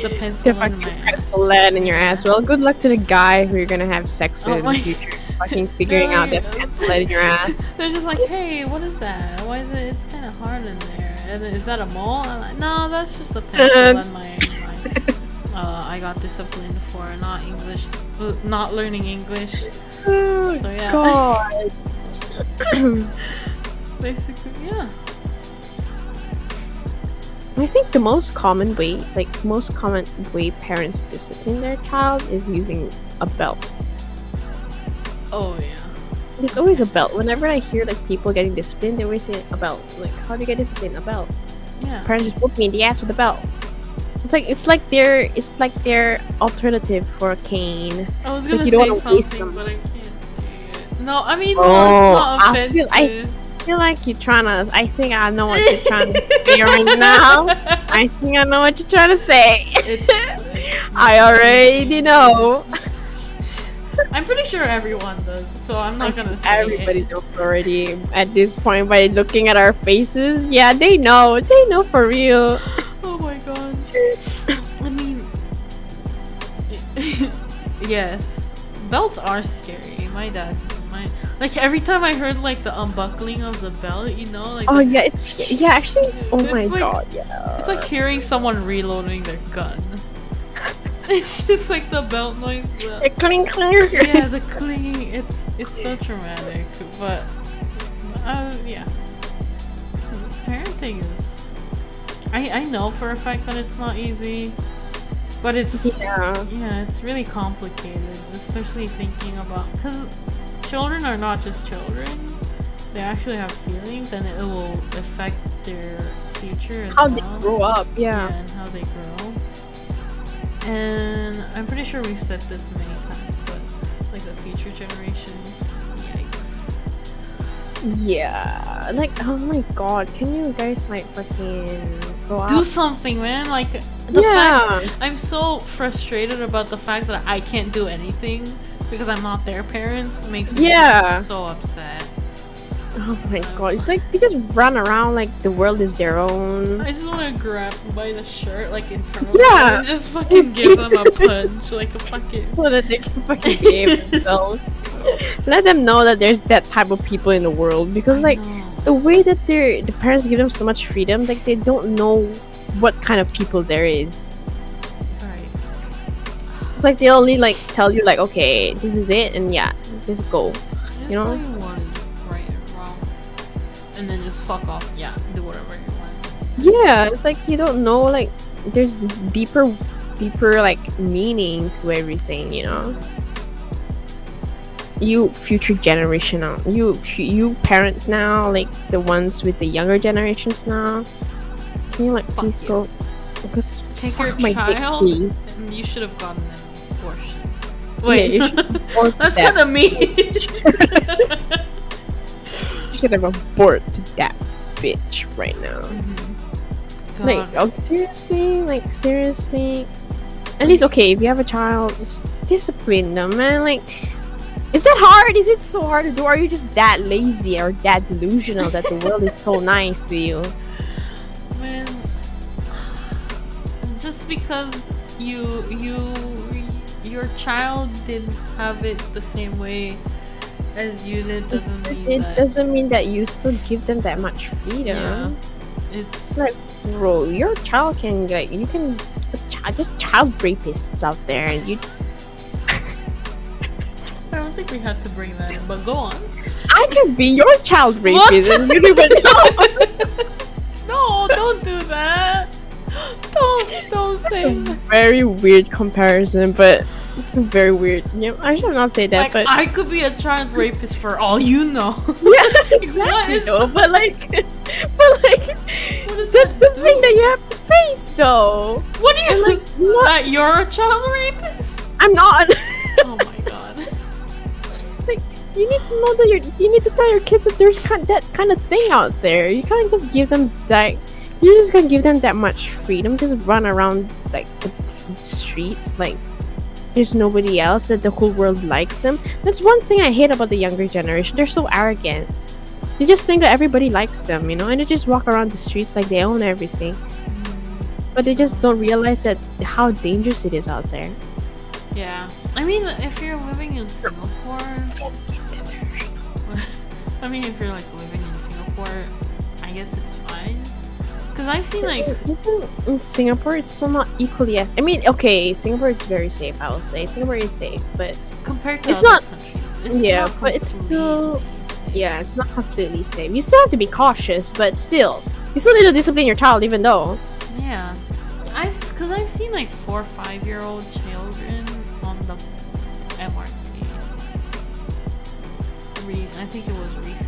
the [laughs] pencil in my ass. lead in your ass. Well, good luck to the guy who you're gonna have sex Oh with in my- the future. Fucking figuring out that pencil in your ass. [laughs] They're just like, hey, what is that? Why is it? It's kind of hard in there. And is that a mole? I'm like, no, that's just a pencil in my. my [laughs] uh, I got disciplined for not English, uh, not learning English. Oh, So yeah, God. [coughs] basically, yeah. I think the most common way, like most common way parents discipline their child is using a belt. Oh yeah. It's always a belt. Whenever I hear like people getting disciplined, they always say a belt. Like, how do you get disciplined? A belt. Yeah. Parents just whoop me in the ass with a belt. It's like it's like their it's like their alternative for a cane. I was like gonna don't say something, but I can't say it. No, I mean, no, Oh, it's not I feel- offensive. I- feel like you're trying to. I think I know what you're trying to [laughs] say right now. I think I know what you're trying to say. [laughs] I already offensive. know. I'm pretty sure everyone does, so I'm not gonna say Everybody it. knows already at this point by looking at our faces. Yeah, they know. They know for real. Oh my god. [laughs] I mean, [laughs] yes, belts are scary. My dad's my like every time I heard like the unbuckling of the belt, you know, like Oh yeah, it's yeah. Actually, oh my like- god, yeah. it's like hearing someone reloading their gun. [laughs] It's just like the belt noise. the- Like, cling, cling. yeah, [laughs] the clinging. It's it's so traumatic, but uh, yeah. Parenting is. I I know for a fact that it's not easy, but it's Yeah. yeah, it's really complicated, especially thinking about because children are not just children; they actually have feelings, and it will affect their future as How well. they grow up. Yeah, Yeah. and how they grow. And I'm pretty sure we've said this many times, but like the future generations, yikes. Yeah. Like, oh my god, can you guys like fucking go out? Do something, man. Like the fact yeah. I'm so frustrated about the fact that I can't do anything because I'm not their parents makes me Yeah. so upset. Oh my god, it's like they just run around like the world is their own. I just want to grab them by the shirt, like in front of Yeah. them, and just fucking give them a punch, like a fucking. [laughs] so that they can fucking behave [laughs] themselves. Let them know that there's that type of people in the world because like the way that their the parents give them so much freedom, like they don't know what kind of people there is. Right. It's like they only like tell you like okay, this is it, and yeah, just go. Just You know? tell and then just fuck off. Yeah, do whatever you want. Yeah, it's like you don't know like there's deeper, deeper like meaning to everything. You know, you future generation now, you you parents now, like the ones with the younger generations now. Can you like Fuck please you. go? Because Take your my dick, child, please. and you should have gotten an abortion. Wait, abort [laughs] that's kind of mean. [laughs] [laughs] Should have aborted that bitch right now. Mm-hmm. Like, God. oh, seriously? Like, seriously? At least, okay, if you have a child, just discipline them, man. Like, is that hard? Is it so hard to do? Are you just that lazy or that delusional that the world is so [laughs] nice to you? Man, just because you you your child didn't have it the same way as you did doesn't mean It that doesn't mean that you still give them that much freedom. yeah, it's Like, bro, your child can, like, you can, just child rapists out there, and you, [laughs] I don't think we had to bring that in, but go on. I can be your child [laughs] rapist, and you don't even know. no, don't do that. [laughs] Don't don't say a that. very weird comparison, but very weird. Yeah, I should not say that, Like but I could be a child rapist for all you know. [laughs] yeah, [laughs] exactly. though, but like, [laughs] but like, that's the that thing that you have to face, though. What do you And, like, what- that you're a child rapist? I'm not. Oh my god. like, you need to know that you're. You need to tell your kids that there's kind that kind of thing out there. You can't just give them that. You're just gonna give them that much freedom. Just run around like the streets like. There's nobody else that the whole world likes them. That's one thing I hate about the younger generation. They're so arrogant. They just think that everybody likes them, you know, and they just walk around the streets like they own everything. But they just don't realize that how dangerous it is out there. Yeah. I mean, if you're living in Singapore, [laughs] I mean, if you're like living in Singapore, I guess it's fine. Cause I've seen like in Singapore, it's still not equally as. I mean, okay, Singapore is very safe. I will say Singapore is safe, but compared to It's other not- countries, it's yeah, not but it's still- safe. yeah, it's not completely safe. You still have to be cautious, but still, you still need to discipline your child, even though. Yeah. I've because I've seen like four, five year old children on the MRT. Re- I think it was recent.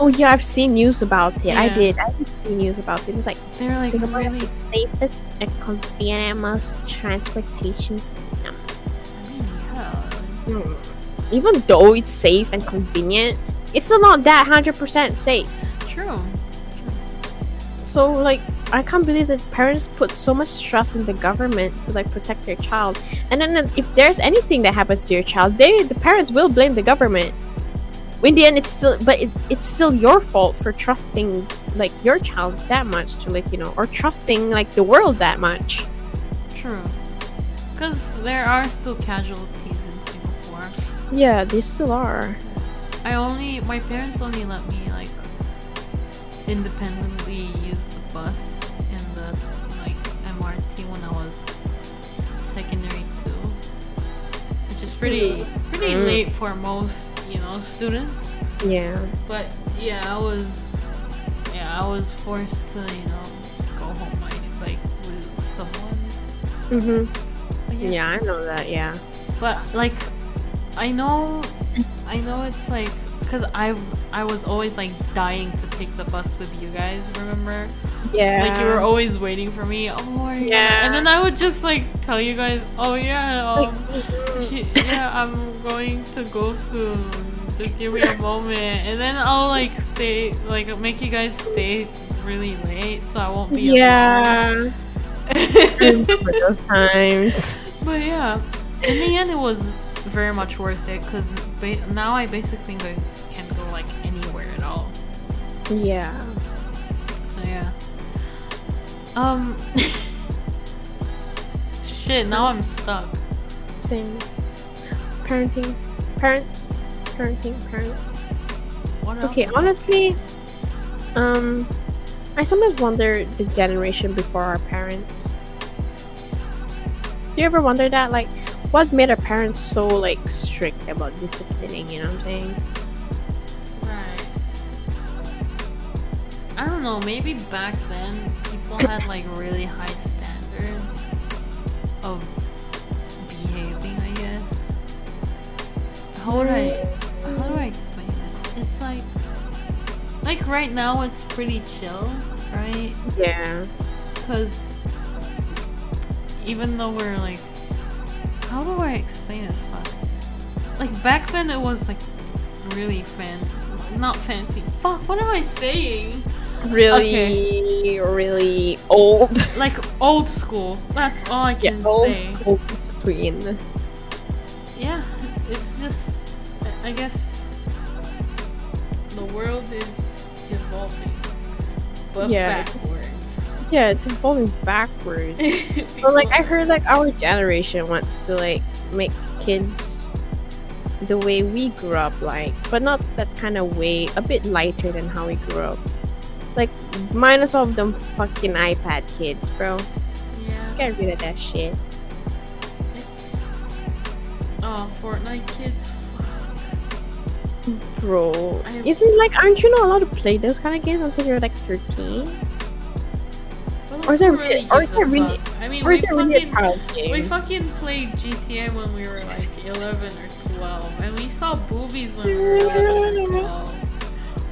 Oh yeah, I've seen news about it. I did. I did see news about it. It's like They were like Singapore really. the safest and convenient transportation system. Mean. Hmm. Even though it's safe and convenient, it's still not that hundred percent safe. True. So like I can't believe that parents put so much trust in the government to like protect their child. And then if there's anything that happens to your child, they the parents will blame the government. In the end it's still but it, it's still your fault for trusting like your child that much to like, you know, or trusting like the world that much. True. Because there are still casualties in Singapore. Yeah, they still are. I only my parents only let me like independently use the bus and the like MRT when I was secondary too. Which is pretty pretty Mm. late for most, know, students. Yeah. But yeah, I was yeah, I was forced to, you know, go home like like with someone. Mhm. But Yeah, I know that. Yeah. But like, I know, I know it's like because I've I was always like dying to take the bus with you guys. Remember? Yeah. Like you were always waiting for me. Oh are you-" Yeah. And then I would just like tell you guys, oh yeah, um, she- yeah, I'm going to go soon. Just give me a moment, and then I'll like stay, like make you guys stay really late, so I won't be yeah. those times. [laughs] But yeah, in the end, it was very much worth it because ba- now I basically go, can go like anywhere at all. Yeah. So yeah. Um. [laughs] shit. Now I'm stuck. Same. Parenting. Parents. Parenting. Parents. Okay, honestly, um, I sometimes wonder the generation before our parents. Do you ever wonder that? Like, what made our parents so like strict about disciplining? You know what I'm saying? Right. I don't know. Maybe back then people had like really high standards of behaving. I guess. How would I? It's like, like right now it's pretty chill, right? Yeah. because even though we're like, how do I explain this? Fuck. Like back then, it was like really fan, not fancy. Fuck. What am I saying? Really, really old. [laughs] Like old school. That's all I Yeah, can old say. school discipline. Yeah, it's just, I guess, the world is evolving, but Yeah, it's- backwards. Yeah, it's evolving backwards. [laughs] But like I heard like our generation wants to like make kids the way we grew up like but not that kind of way a bit lighter than how we grew up like minus all of them fucking ipad kids bro yeah, get rid of that shit it's oh Fortnite kids. Bro isn't like aren't you not allowed to play those kind of games until you're like 13 Well, Or is it who re- or is it really- I mean, or we is it really a child's game we fucking played GTA when we were like 11 or 12, and we saw boobies when we were 11 or 12.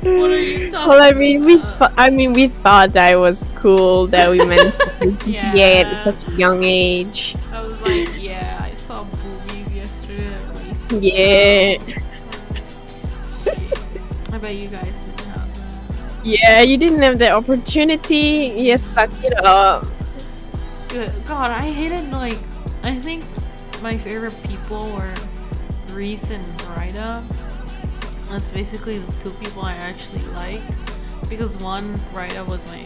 What are you talking [laughs] well, I mean, we, th- I mean, we thought that it was cool that we managed to [laughs] play GTA Yeah. at such a young age. I was like, yeah, I saw boobies yesterday Yeah. Shit. You guys didn't have that. Yeah, you didn't have the opportunity. Yes, suck it up. Good God, I hated like I think my favorite people were Reese and Rida. That's basically the two people I actually like because one Rida was my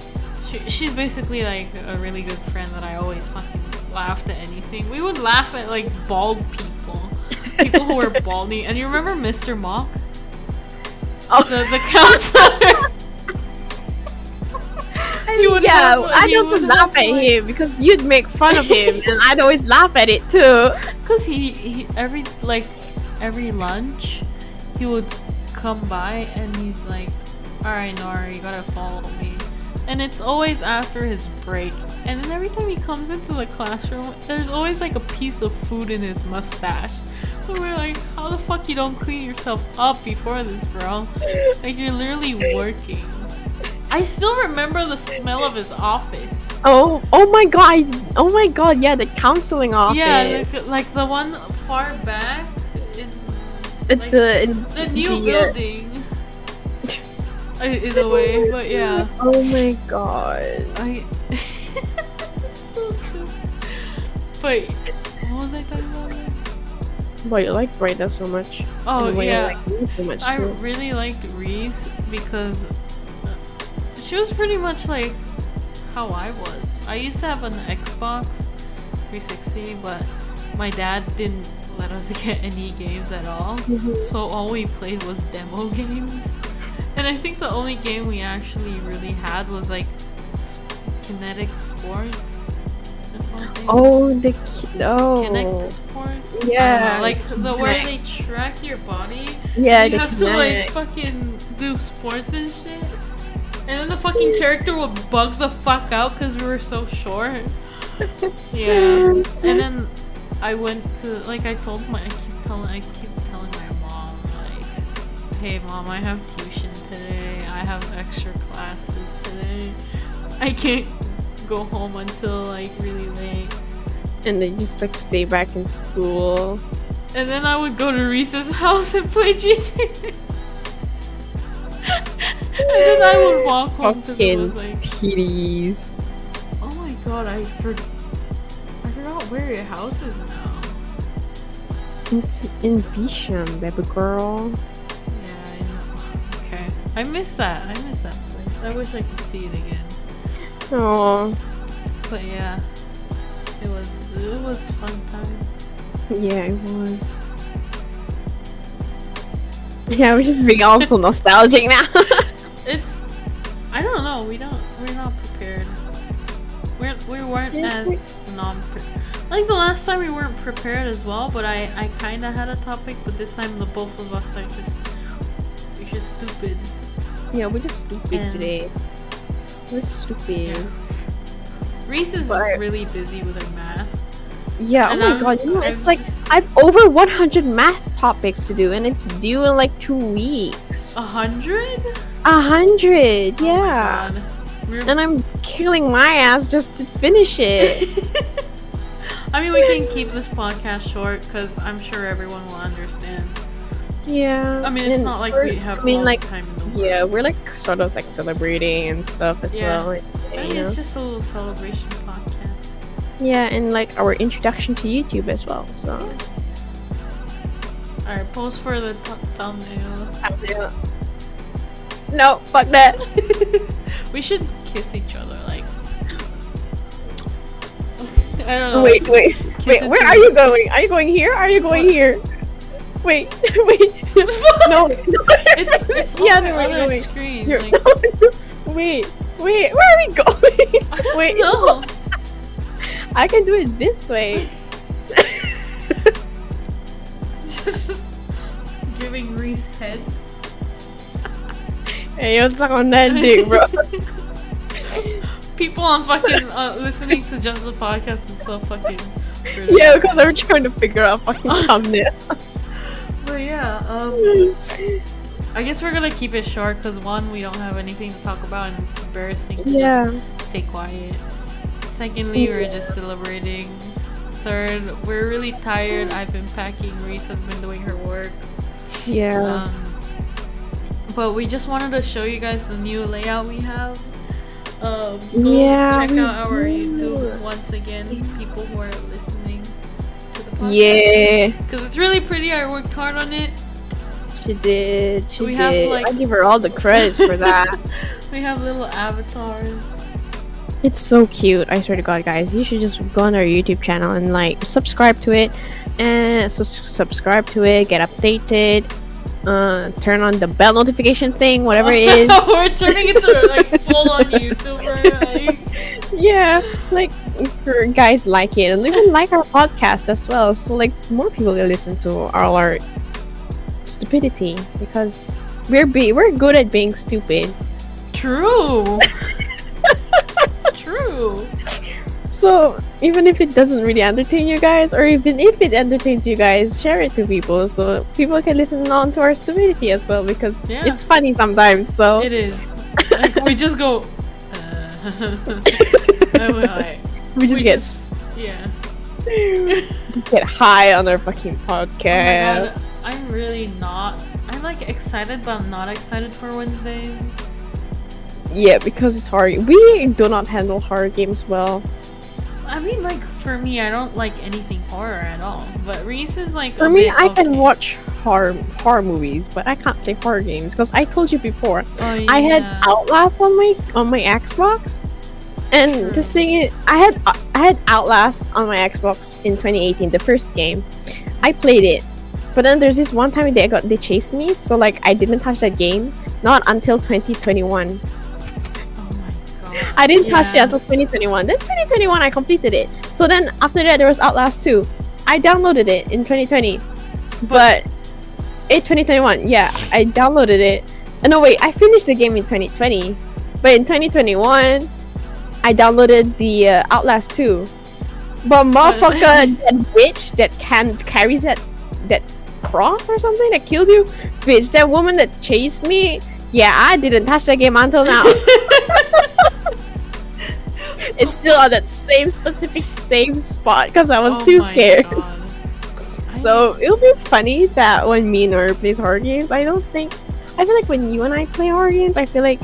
she, she's basically like a really good friend that I always fucking laughed at anything. We would laugh at like bald people, people who were [laughs] balding. And you remember Mr. Mock, Oh, the the counselor? [laughs] Would yeah, have- also would laugh at like- him because you'd make fun of him, and I'd always laugh at it too. Cause he, he every like every lunch, he would come by and he's like, "All right, Noaru, you gotta follow me." And it's always after his break. And then every time he comes into the classroom, there's always like a piece of food in his mustache. So we're like, "How the fuck you don't clean yourself up before this, bro? Like you're literally working." I still remember the smell of his office. Oh, oh my god! Oh my god! Yeah, the counseling office. Yeah, like, like the one far back in like, the in the new the, uh, building. I- In a way, but yeah, Oh my god! I. [laughs] so stupid. But what was I talking about? Why you like Brenda so much? Oh And why you yeah, so much I too. really liked Reese because uh, she was pretty much like how I was. I used to have an Xbox 360, but my dad didn't let us [laughs] get any games at all. Mhm. So all we played was demo [laughs] games. And I think the only game we actually really had was like Kinect Sports or. Oh, the oh. Kinect Sports? Yeah, know, Like the where they track your body. yeah, you have to like fucking do sports and shit. And then the fucking character would bug the fuck out because we were so short. [laughs] Yeah. And then I went to like I told my I keep telling I keep telling my mom like, hey mom, I have tuition today. I have extra classes today. I can't go home until like really late. and they just like stay back in school. And then I would go to Reese's house and play GTA. [laughs] and then I would walk home because it was like, titties. oh my god, I for I forgot where your house is now. It's in Bishan, baby girl. Yeah, I know. Okay, I miss that. I miss that place. I wish I could see it again. Oh, But yeah, it was it was fun times. yeah, it was. Yeah, we're just being also nostalgic now. [laughs] It's I don't know. We don't. We're not prepared. We're, we weren't as non like the last time we weren't prepared as well. But I I kind of had a topic, but this time the both of us are just we're just stupid. yeah, we're just stupid And- today. We're stupid. Yeah. Reese is But- really busy with her math. Yeah, oh And oh my I'm- god, you know, I'm it's like just- I've over 100 math topics to do, and it's due in like two weeks. A hundred? A hundred, Oh yeah. And I'm killing my ass just to finish it. [laughs] I mean, we can keep this podcast short because I'm sure everyone will understand. yeah. I mean, it's not like we're- have I mean, like, time in the. Yeah, we're like sort of like celebrating and stuff as Yeah. well. I it's just a little celebration podcast. Yeah, and like our introduction to YouTube as well. So All right, pose for the th- thumbnail. no, fuck that. [laughs] we should kiss each other, like. [laughs] I don't know. wait, wait, kiss wait. Where are you going? Are you going here? Are you going What? here? Wait, [laughs] wait. no, [laughs] It's [laughs] it's yeah, on no, the wait, other wait. screen. You're- Like, wait, wait. Where are we going? Wait, no. I can do it this way. Just giving Reese head. hey, yo, suck on that dick, bro. People on fucking uh, listening to just the podcast is so fucking. Yeah, because I'm trying to figure out fucking thumbnail. Yeah, um, I guess we're gonna keep it short because one, we don't have anything to talk about, and it's embarrassing to yeah. just stay quiet. Secondly, we're just celebrating. Third, we're really tired. I've been packing. Reese has been doing her work. Yeah. Um, but we just wanted to show you guys the new layout we have. Um, go Yeah, check out our do. YouTube once again. People who are listening yeah. Because it's really pretty. I worked hard on it. She did. She We did. have, like- I give her all the credit for that. [laughs] we have little avatars. It's so cute. I swear to God, guys, you should just go on our YouTube channel and like subscribe to it, and so subscribe to it, get updated, uh, turn on the bell notification thing, whatever it is. [laughs] We're turning into like full on YouTuber. Like, yeah, like guys like it and even like our podcast as well. So like more people will listen to all our stupidity because we're be we're good at being stupid. true. [laughs] true. So even if it doesn't really entertain you guys, or even if it entertains you guys, share it to people so people can listen on to our stupidity as well because Yeah. it's funny sometimes. So It is. Like, we just go. Uh, [laughs] like, we just we get just- yeah. [laughs] just get high on our fucking Oh podcast. God, I'm really not. I'm like excited, but I'm not excited for Wednesdays. yeah, because it's hard. We do not handle horror games well. I mean, like for me, I don't like anything horror at all. But Reese is like. For me, I can watch horror horror movies, but I can't play horror games because I told you before Oh, I had. Outlast on my on my Xbox, and the thing is, I had uh, I had Outlast on my Xbox in 2018, the first game. I played it, but then there's this one time they got they chased me, so like I didn't touch that game not until 2021. I didn't touch it Yeah. until 2021. Then 2021 I completed it. So then after that there was Outlast 2. I downloaded it in 2020, but in 2021, yeah, I downloaded it. Uh, no wait, I finished the game in 2020, but in 2021, I downloaded the uh, Outlast 2. But motherfucker, [laughs] that witch that can carries that that cross or something that killed you, bitch, that woman that chased me. Yeah, I didn't touch that game until now. [laughs] it's still on that same specific same spot because I was Oh too scared. God. [laughs] So it'll be funny that when me and Noaru plays horror games, I don't think I feel like when you and I play horror games, I feel like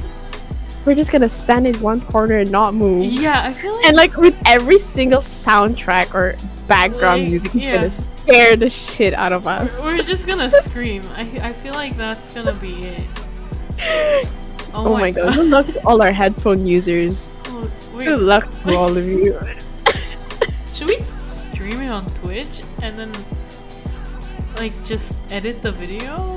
we're just gonna stand in one corner and not move. yeah, I feel like. And like with every single soundtrack or background Like, music, it's yeah. gonna scare the shit out of us. We're [laughs] just gonna scream. I, I feel like that's gonna be it. [laughs] Oh, oh, my god. Good luck to all our headphone users. Good luck to [laughs] all of you. should we stream it on Twitch and then like just edit the video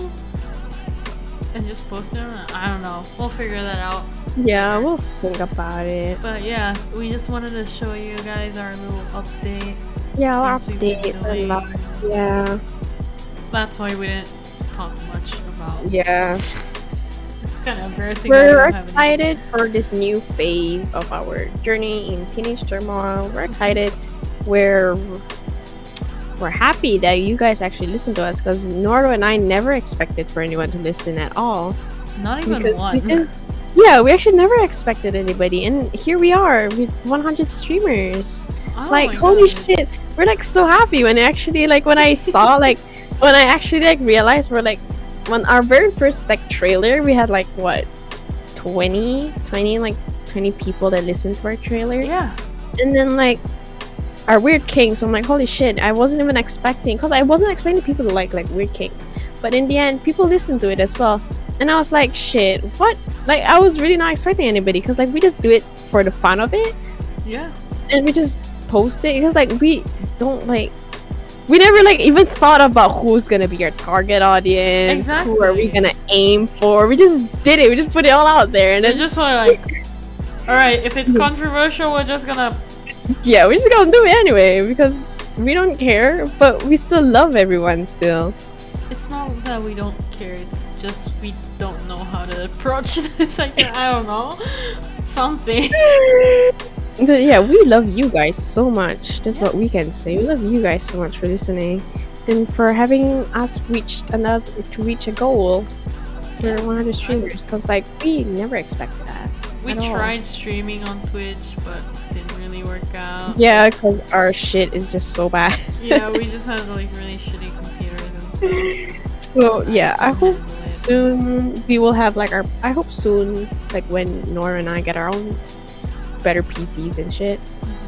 and just post it? On, I don't know. We'll figure that out. Yeah, we'll think about it. But yeah, we just wanted to show you guys our little update. Yeah, I'll things we've been update Yeah, That's why we didn't talk much about. yeah. It's kind of embarrassing. we We're don't have anything. excited for this new phase of our journey in teenage turmoil. We're excited. We're we're happy that you guys actually listen to us because Noaru and I never expected for anyone to listen at all. Not even because one. just yeah, we actually never expected anybody, and here we are with 100 streamers. Oh like holy shit, we're like so happy when actually like when I saw like when I actually like realized we're like when our very first like trailer we had like what 20 20 like 20 people that listened to our trailer. Yeah. and then like our Weird Kinks i'm like holy shit i wasn't even expecting because i wasn't expecting people to like like Weird Kinks. But in the end people listened to it as well. And i was like shit what? Like i was really not expecting anybody because like we just do it for the fun of it. Yeah. and we just post it because like we don't like we never like even thought about who's gonna be our target audience exactly. who are we gonna aim for we just did it we just put it all out there and then just want like, all right, if it's [laughs] controversial, we're just gonna. yeah we're just gonna do it anyway because we don't care but we still love everyone still It's not that we don't care. It's just we don't know how to approach [laughs] this. Like I don't know, something. [laughs] Yeah we love you guys so much that's Yeah. what we can say we love you guys so much for listening and for having us reach another to reach a goal for Yeah. 100 streamers because like we never expected that We At all. tried streaming on Twitch, but didn't really work out. Yeah, because our shit is just so bad. Yeah, [laughs] we just have like really shitty computers and stuff. so yeah, I hope soon we will have like our. I hope soon, like when Noaru and I get our own better PCs and shit,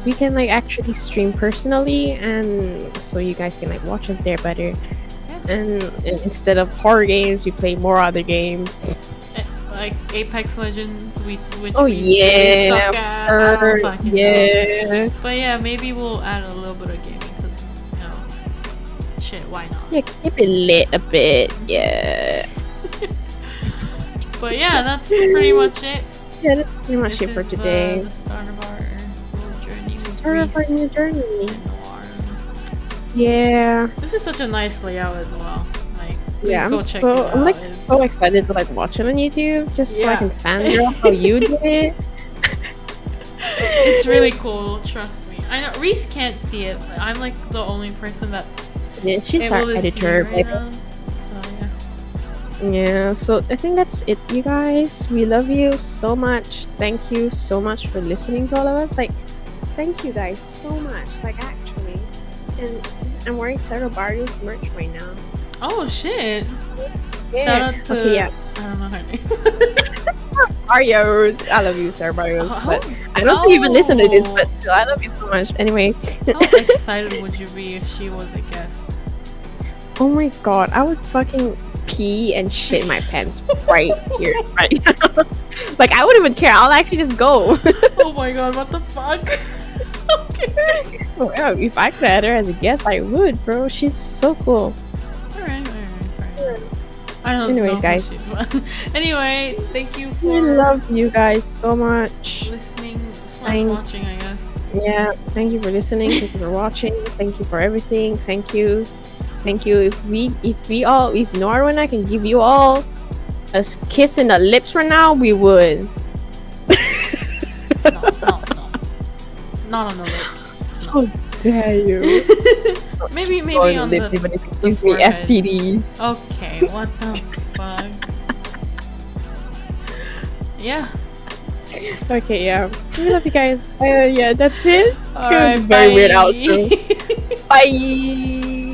we can like actually stream personally, and so you guys can like watch us there better. And in- instead of horror games, we play more other games. Eh, Like Apex Legends, we which Oh we yeah, suck at. I don't Or- fucking know. yeah, But yeah, maybe we'll add a little bit of gaming because you know, shit, why not? yeah, keep it lit a bit. Yeah, [laughs] But yeah, that's pretty much it. Yeah, that's pretty much This it for today. the start of our journey Start of our new journey. Yeah. This is such a nice layout as well. Like, yeah, I'm so. I'm like It's- so excited to like watch it on YouTube just so I Yeah. can fangirl how you [laughs] did it. it's really cool. Trust me. I know Reese can't see it. But I'm like the only person that Yeah, she's our to editor. right yeah. so I think that's it, you guys. We love you so much. Thank you so much for listening to all of us. Like, thank you guys so much. Like, actually, and I'm wearing Sarah Barrios merch right now. Oh shit! Yeah. Shout out to Okay, yeah. I don't know her name. [laughs] Barrios. I love you, Sarah Barrios. How- but oh, I don't think you even listen to this, Oh. but still, I love you so much. Anyway. How excited would you be if she was a guest? [laughs] Oh my god, I would fucking pee and shit my pants right [laughs] here, right now. [laughs] like I wouldn't even care. I'll actually just go. [laughs] oh my god, what the fuck? okay. well, if I could add her as a guest, I would, bro. She's so cool. Alright, alright, enough. I don't Anyways, guys. she is, but anyway, thank you We love you guys so much. listening slash watching, I guess. Yeah, thank you for listening. Thank you for watching. Thank you for everything. Thank you. Thank you. If we, if we all, if Noaru and I can give you all a kiss in the lips right now, we would. No, no, no. Not on the lips. No. Dare you? [laughs] maybe maybe on on the the lips, even if it gives me. STDs. Okay, what the fuck? Yeah. Okay, yeah. We love you guys. [laughs] Uh, yeah, that's it. Alright, very weird outro. [laughs] Bye.